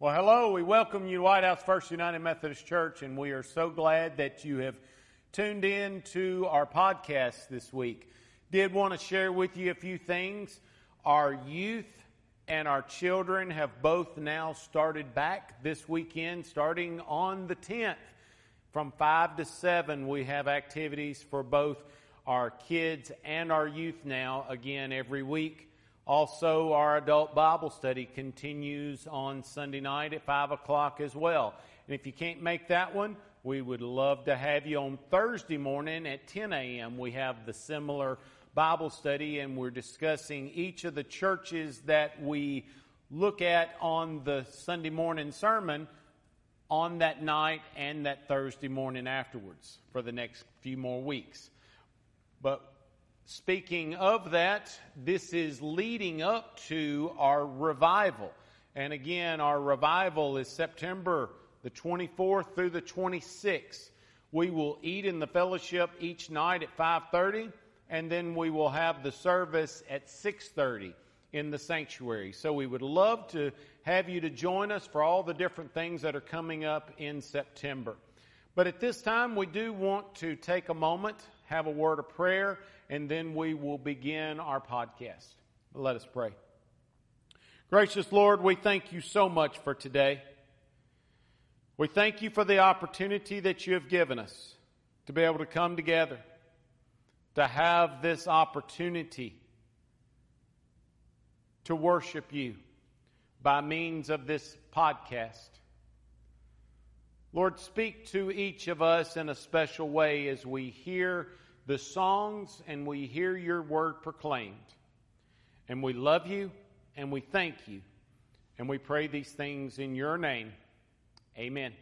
Well, hello. We welcome you to White House First United Methodist Church, and we are so glad that you have tuned in to our podcast this week. Did want to share with you a few things. Our youth and our children have both now started back this weekend, starting on the 10th. From 5 to 7, we have activities for both our kids and our youth now, again, every week. Also, our adult Bible study continues on Sunday night at 5 o'clock as well. And if you can't make that one, we would love to have you on Thursday morning at 10 a.m. We have the similar Bible study, and we're discussing each of the churches that we look at on the Sunday morning sermon on that night and that Thursday morning afterwards for the next few more weeks. But Speaking of that, this is leading up to our revival. And again, our revival is September the 24th through the 26th. We will eat in the fellowship each night at 5:30 and then we will have the service at 6:30 in the sanctuary. So we would love to have you to join us for all the different things that are coming up in September. But at this time we do want to take a moment, have a word of prayer and then we will begin our podcast. Let us pray. Gracious Lord, we thank you so much for today. We thank you for the opportunity that you have given us to be able to come together, to have this opportunity to worship you by means of this podcast. Lord, speak to each of us in a special way as we hear the songs and we hear your word proclaimed. And we love you and we thank you. And we pray these things in your name. Amen.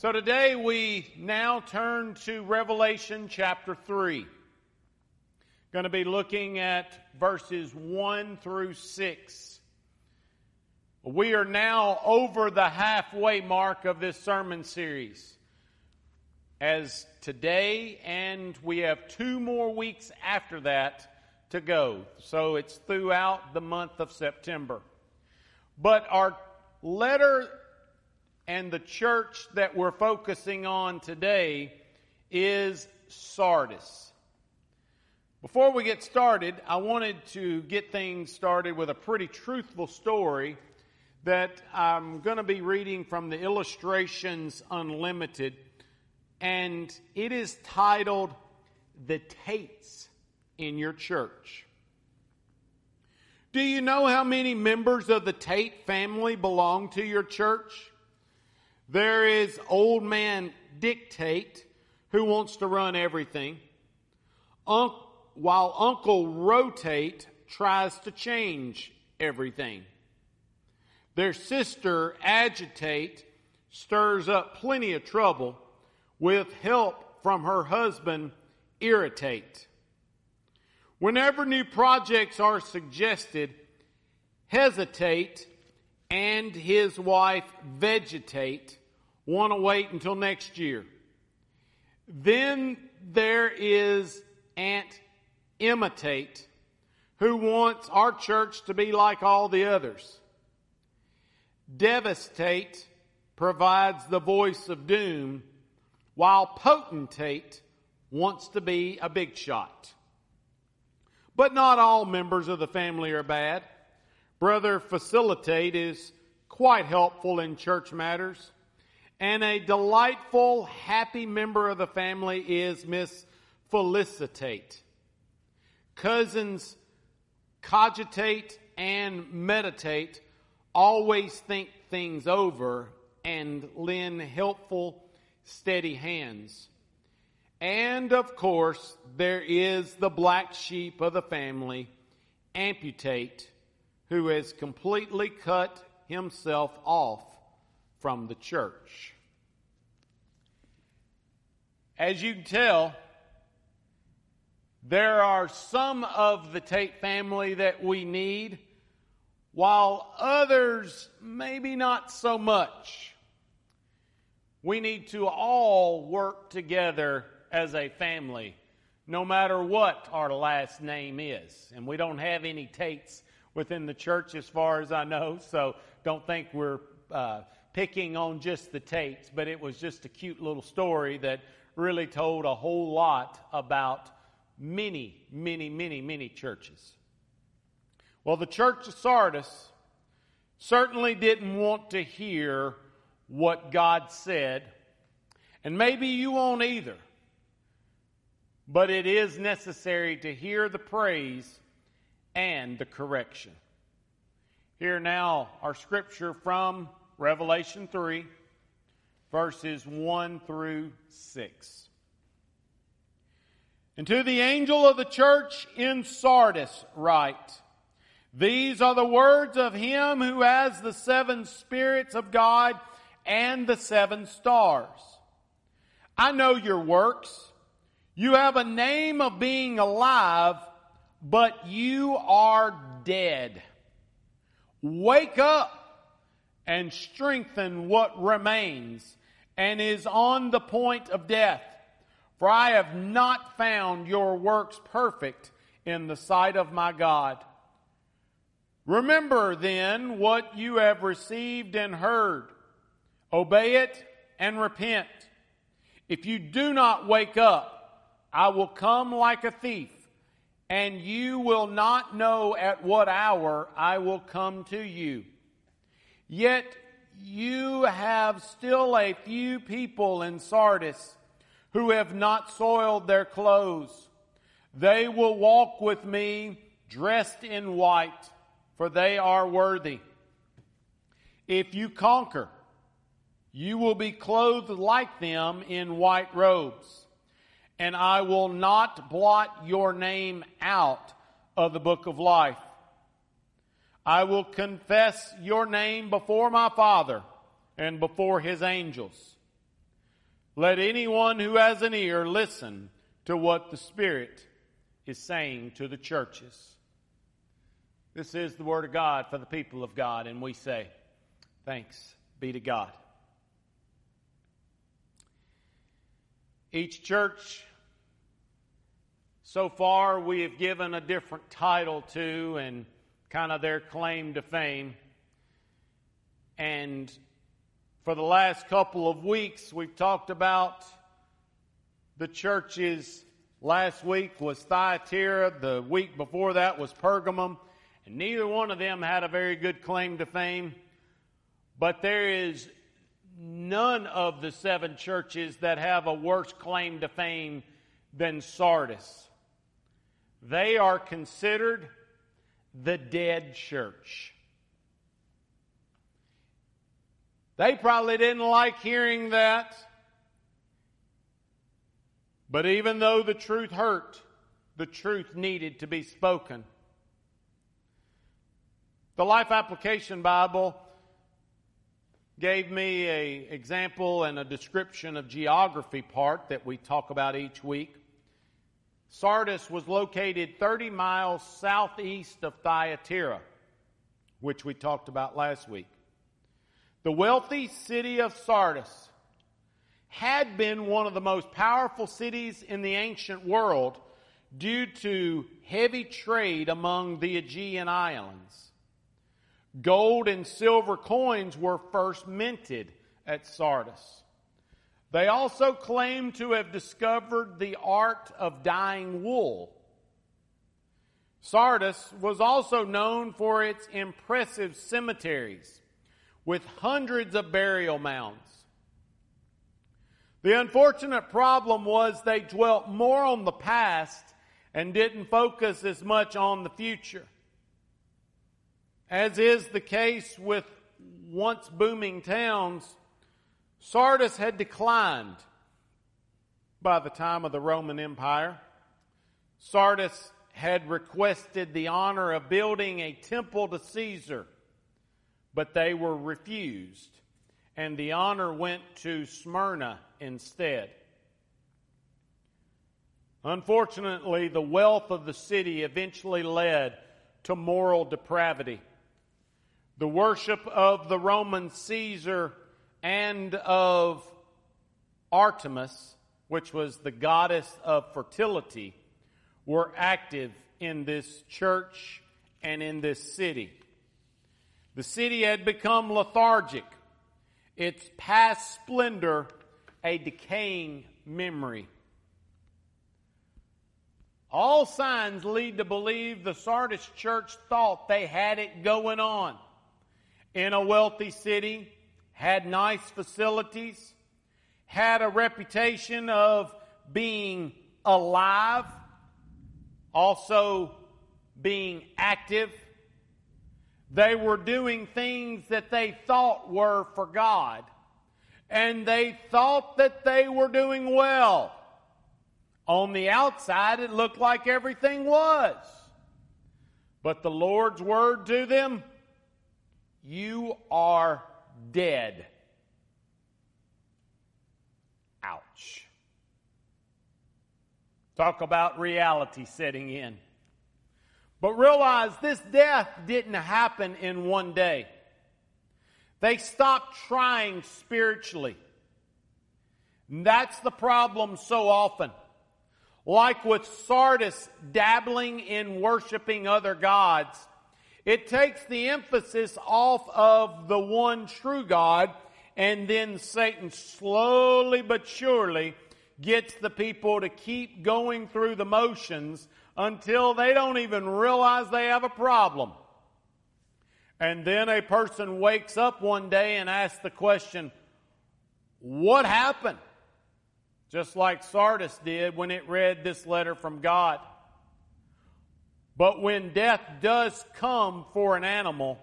So today we now turn to Revelation chapter 3. Going to be looking at verses 1 through 6. We are now over the halfway mark of this sermon series. As today, and we have two more weeks after that to go. So it's throughout the month of September. But our letter and the church that we're focusing on today is Sardis. Before we get started, I wanted to get things started with a pretty truthful story that I'm going to be reading from the Illustrations Unlimited, and it is titled The Tates in Your Church. Do you know how many members of the Tate family belong to your church? There is old man dictate who wants to run everything, while Uncle Rotate tries to change everything. Their sister Agitate stirs up plenty of trouble with help from her husband Irritate. Whenever new projects are suggested, Hesitate and his wife Vegetate want to wait until next year. Then there is Aunt Imitate, who wants our church to be like all the others. Devastate provides the voice of doom, while Potentate wants to be a big shot. But not all members of the family are bad. Brother Facilitate is quite helpful in church matters. And a delightful, happy member of the family is Miss Felicitate. Cousins cogitate and meditate, always think things over, and lend helpful, steady hands. And of course, there is the black sheep of the family, Amputate, who has completely cut himself off from the church. As you can tell, there are some of the Tate family that we need, while others maybe not so much. We need to all work together as a family, no matter what our last name is. And we don't have any Tates within the church as far as I know, so don't think we're uh, picking on just the Tates, but it was just a cute little story that really told a whole lot about many, many, many, many churches. Well, the church of Sardis certainly didn't want to hear what God said, and maybe you won't either. But it is necessary to hear the praise and the correction. Here now our scripture from Revelation 3, verses 1 through 6. And to the angel of the church in Sardis write, These are the words of him who has the seven spirits of God and the seven stars. I know your works. You have a name of being alive, but you are dead. Wake up and strengthen what remains and is on the point of death. For I have not found your works perfect in the sight of my God. Remember then what you have received and heard. Obey it and repent. If you do not wake up, I will come like a thief, and you will not know at what hour I will come to you. Yet you have still a few people in Sardis who have not soiled their clothes. They will walk with me dressed in white, for they are worthy. If you conquer, you will be clothed like them in white robes, and I will not blot your name out of the book of life. I will confess your name before my Father and before his angels. Let anyone who has an ear listen to what the Spirit is saying to the churches. This is the Word of God for the people of God, and we say, Thanks be to God. Each church, so far, we have given a different title to and kind of their claim to fame. And for the last couple of weeks, we've talked about the churches. Last week was Thyatira, the week before that was Pergamum, and neither one of them had a very good claim to fame. But there is none of the seven churches that have a worse claim to fame than Sardis. They are considered the dead church. They probably didn't like hearing that. But even though the truth hurt, the truth needed to be spoken. The Life Application Bible gave me an example and a description of geography part that we talk about each week. Sardis was located 30 miles southeast of Thyatira, which we talked about last week. The wealthy city of Sardis had been one of the most powerful cities in the ancient world due to heavy trade among the Aegean islands. Gold and silver coins were first minted at Sardis. They also claim to have discovered the art of dyeing wool. Sardis was also known for its impressive cemeteries with hundreds of burial mounds. The unfortunate problem was they dwelt more on the past and didn't focus as much on the future. As is the case with once booming towns, Sardis had declined by the time of the Roman Empire. Sardis had requested the honor of building a temple to Caesar, but they were refused, and the honor went to Smyrna instead. Unfortunately, the wealth of the city eventually led to moral depravity. The worship of the Roman Caesar and of Artemis, which was the goddess of fertility, were active in this church and in this city. The city had become lethargic, its past splendor a decaying memory. All signs lead to believe the Sardis church thought they had it going on in a wealthy city, had nice facilities, had a reputation of being alive, also being active. They were doing things that they thought were for God, and they thought that they were doing well. On the outside, it looked like everything was. But the Lord's word to them you are dead. Ouch. Talk about reality setting in. But realize this death didn't happen in one day. They stopped trying spiritually. And that's the problem so often. Like with Sardis dabbling in worshiping other gods, it takes the emphasis off of the one true God, and then Satan slowly but surely gets the people to keep going through the motions until they don't even realize they have a problem. And then a person wakes up one day and asks the question, What happened? Just like Sardis did when it read this letter from God. But when death does come for an animal,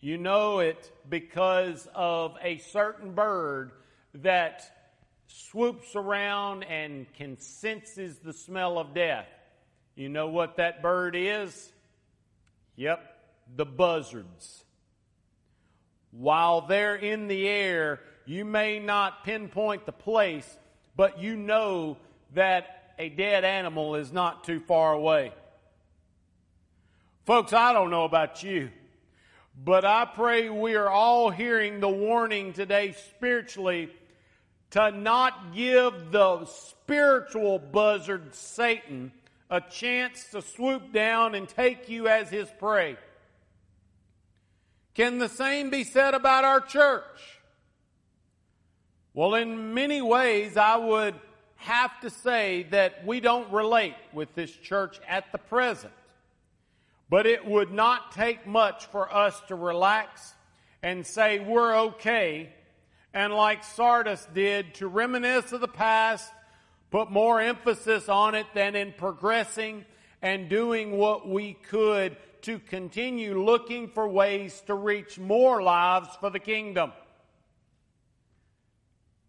you know it because of a certain bird that swoops around and can senses the smell of death. You know what that bird is? Yep, the buzzards. While they're in the air, you may not pinpoint the place, but you know that a dead animal is not too far away. Folks, I don't know about you, but I pray we are all hearing the warning today spiritually to not give the spiritual buzzard Satan a chance to swoop down and take you as his prey. Can the same be said about our church? Well, in many ways, I would have to say that we don't relate with this church at the present. But it would not take much for us to relax and say we're okay, and like Sardis did, to reminisce of the past, put more emphasis on it than in progressing and doing what we could to continue looking for ways to reach more lives for the kingdom.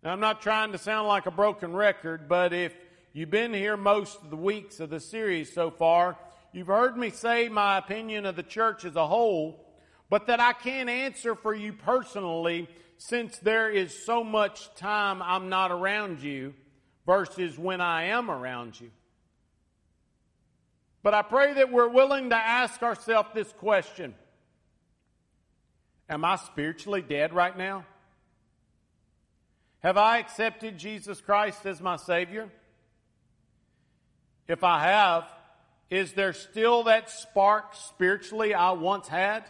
Now, I'm not trying to sound like a broken record, but if you've been here most of the weeks of the series so far, you've heard me say my opinion of the church as a whole, but that I can't answer for you personally since there is so much time I'm not around you versus when I am around you. But I pray that we're willing to ask ourselves this question Am I spiritually dead right now? Have I accepted Jesus Christ as my Savior? If I have, is there still that spark spiritually I once had?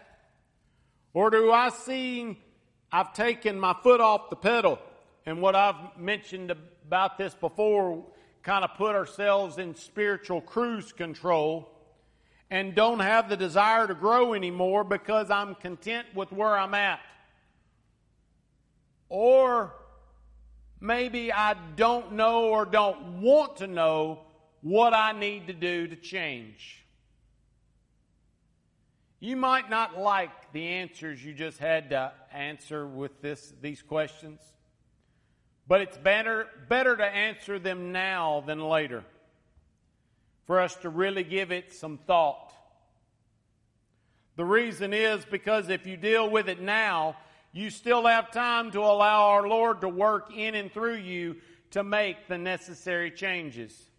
Or do I see I've taken my foot off the pedal? And what I've mentioned about this before, kind of put ourselves in spiritual cruise control and don't have the desire to grow anymore because I'm content with where I'm at. Or maybe I don't know or don't want to know what I need to do to change. You might not like the answers you just had to answer with this, these questions, but it's better, better to answer them now than later for us to really give it some thought. The reason is because if you deal with it now, you still have time to allow our Lord to work in and through you to make the necessary changes.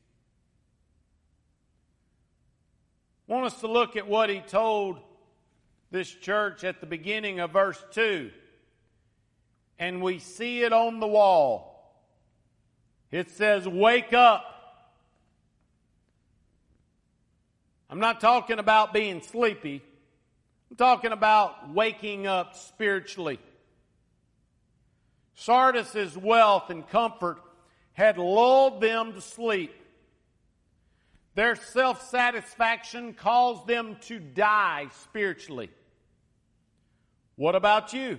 I want us to look at what he told this church at the beginning of verse 2. And we see it on the wall. It says, Wake up. I'm not talking about being sleepy. I'm talking about waking up spiritually. Sardis's wealth and comfort had lulled them to sleep. Their self satisfaction caused them to die spiritually. What about you?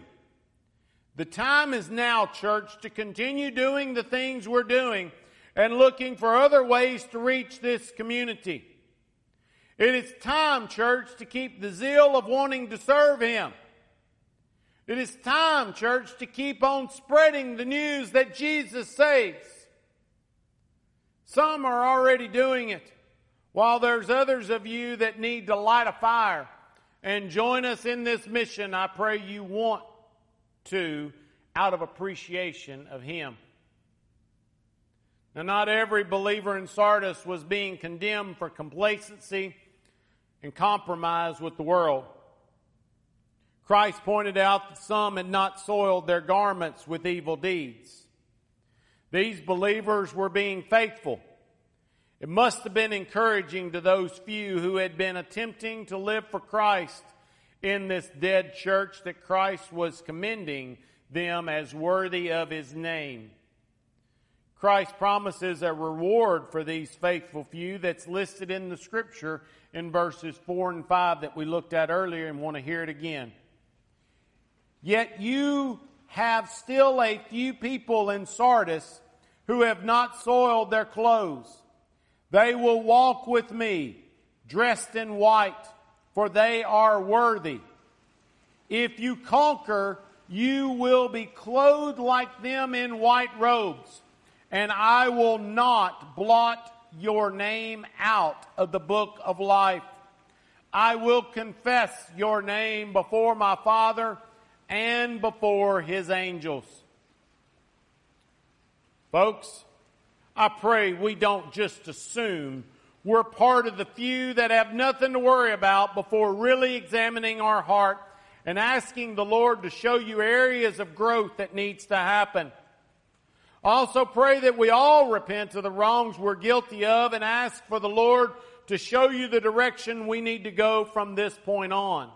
The time is now, church, to continue doing the things we're doing and looking for other ways to reach this community. It is time, church, to keep the zeal of wanting to serve Him. It is time, church, to keep on spreading the news that Jesus saves. Some are already doing it, while there's others of you that need to light a fire and join us in this mission. I pray you want to out of appreciation of Him. Now, not every believer in Sardis was being condemned for complacency and compromise with the world. Christ pointed out that some had not soiled their garments with evil deeds. These believers were being faithful. It must have been encouraging to those few who had been attempting to live for Christ in this dead church that Christ was commending them as worthy of his name. Christ promises a reward for these faithful few that's listed in the scripture in verses 4 and 5 that we looked at earlier and want to hear it again. Yet you have still a few people in Sardis who have not soiled their clothes. They will walk with me dressed in white, for they are worthy. If you conquer, you will be clothed like them in white robes, and I will not blot your name out of the book of life. I will confess your name before my Father and before his angels. Folks, I pray we don't just assume we're part of the few that have nothing to worry about before really examining our heart and asking the Lord to show you areas of growth that needs to happen. Also pray that we all repent of the wrongs we're guilty of and ask for the Lord to show you the direction we need to go from this point on.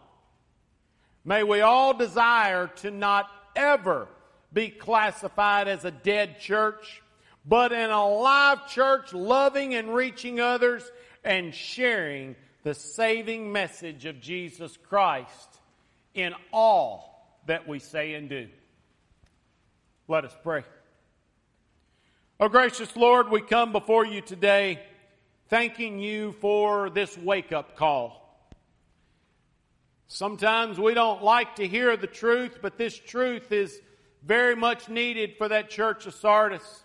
May we all desire to not ever be classified as a dead church but in a live church loving and reaching others and sharing the saving message of Jesus Christ in all that we say and do. Let us pray. Oh, gracious Lord, we come before you today thanking you for this wake up call. Sometimes we don't like to hear the truth, but this truth is very much needed for that church of Sardis.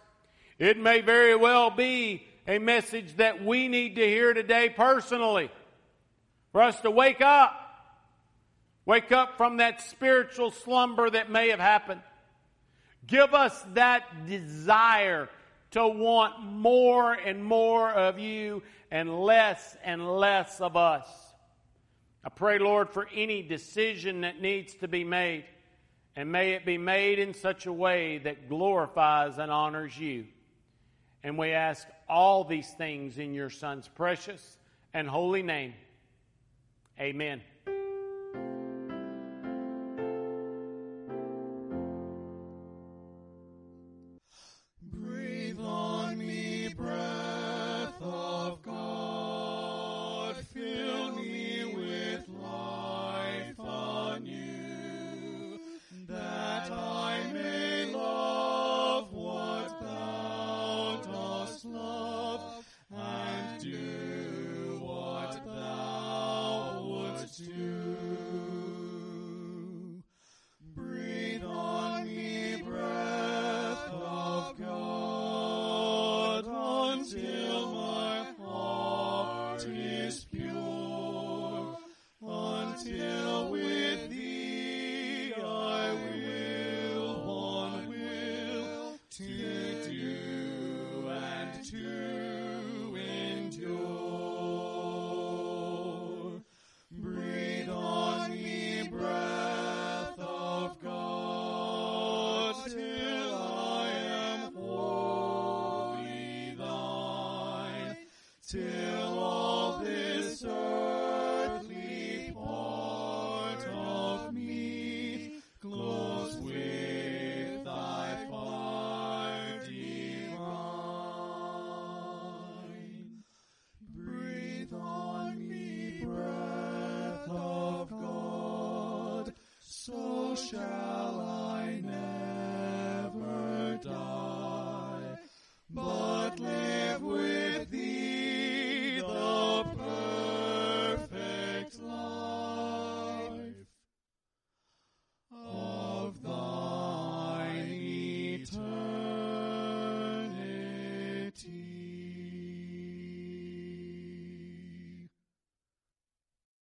It may very well be a message that we need to hear today personally. For us to wake up. Wake up from that spiritual slumber that may have happened. Give us that desire to want more and more of you and less and less of us. I pray, Lord, for any decision that needs to be made, and may it be made in such a way that glorifies and honors you. And we ask all these things in your Son's precious and holy name. Amen. Shall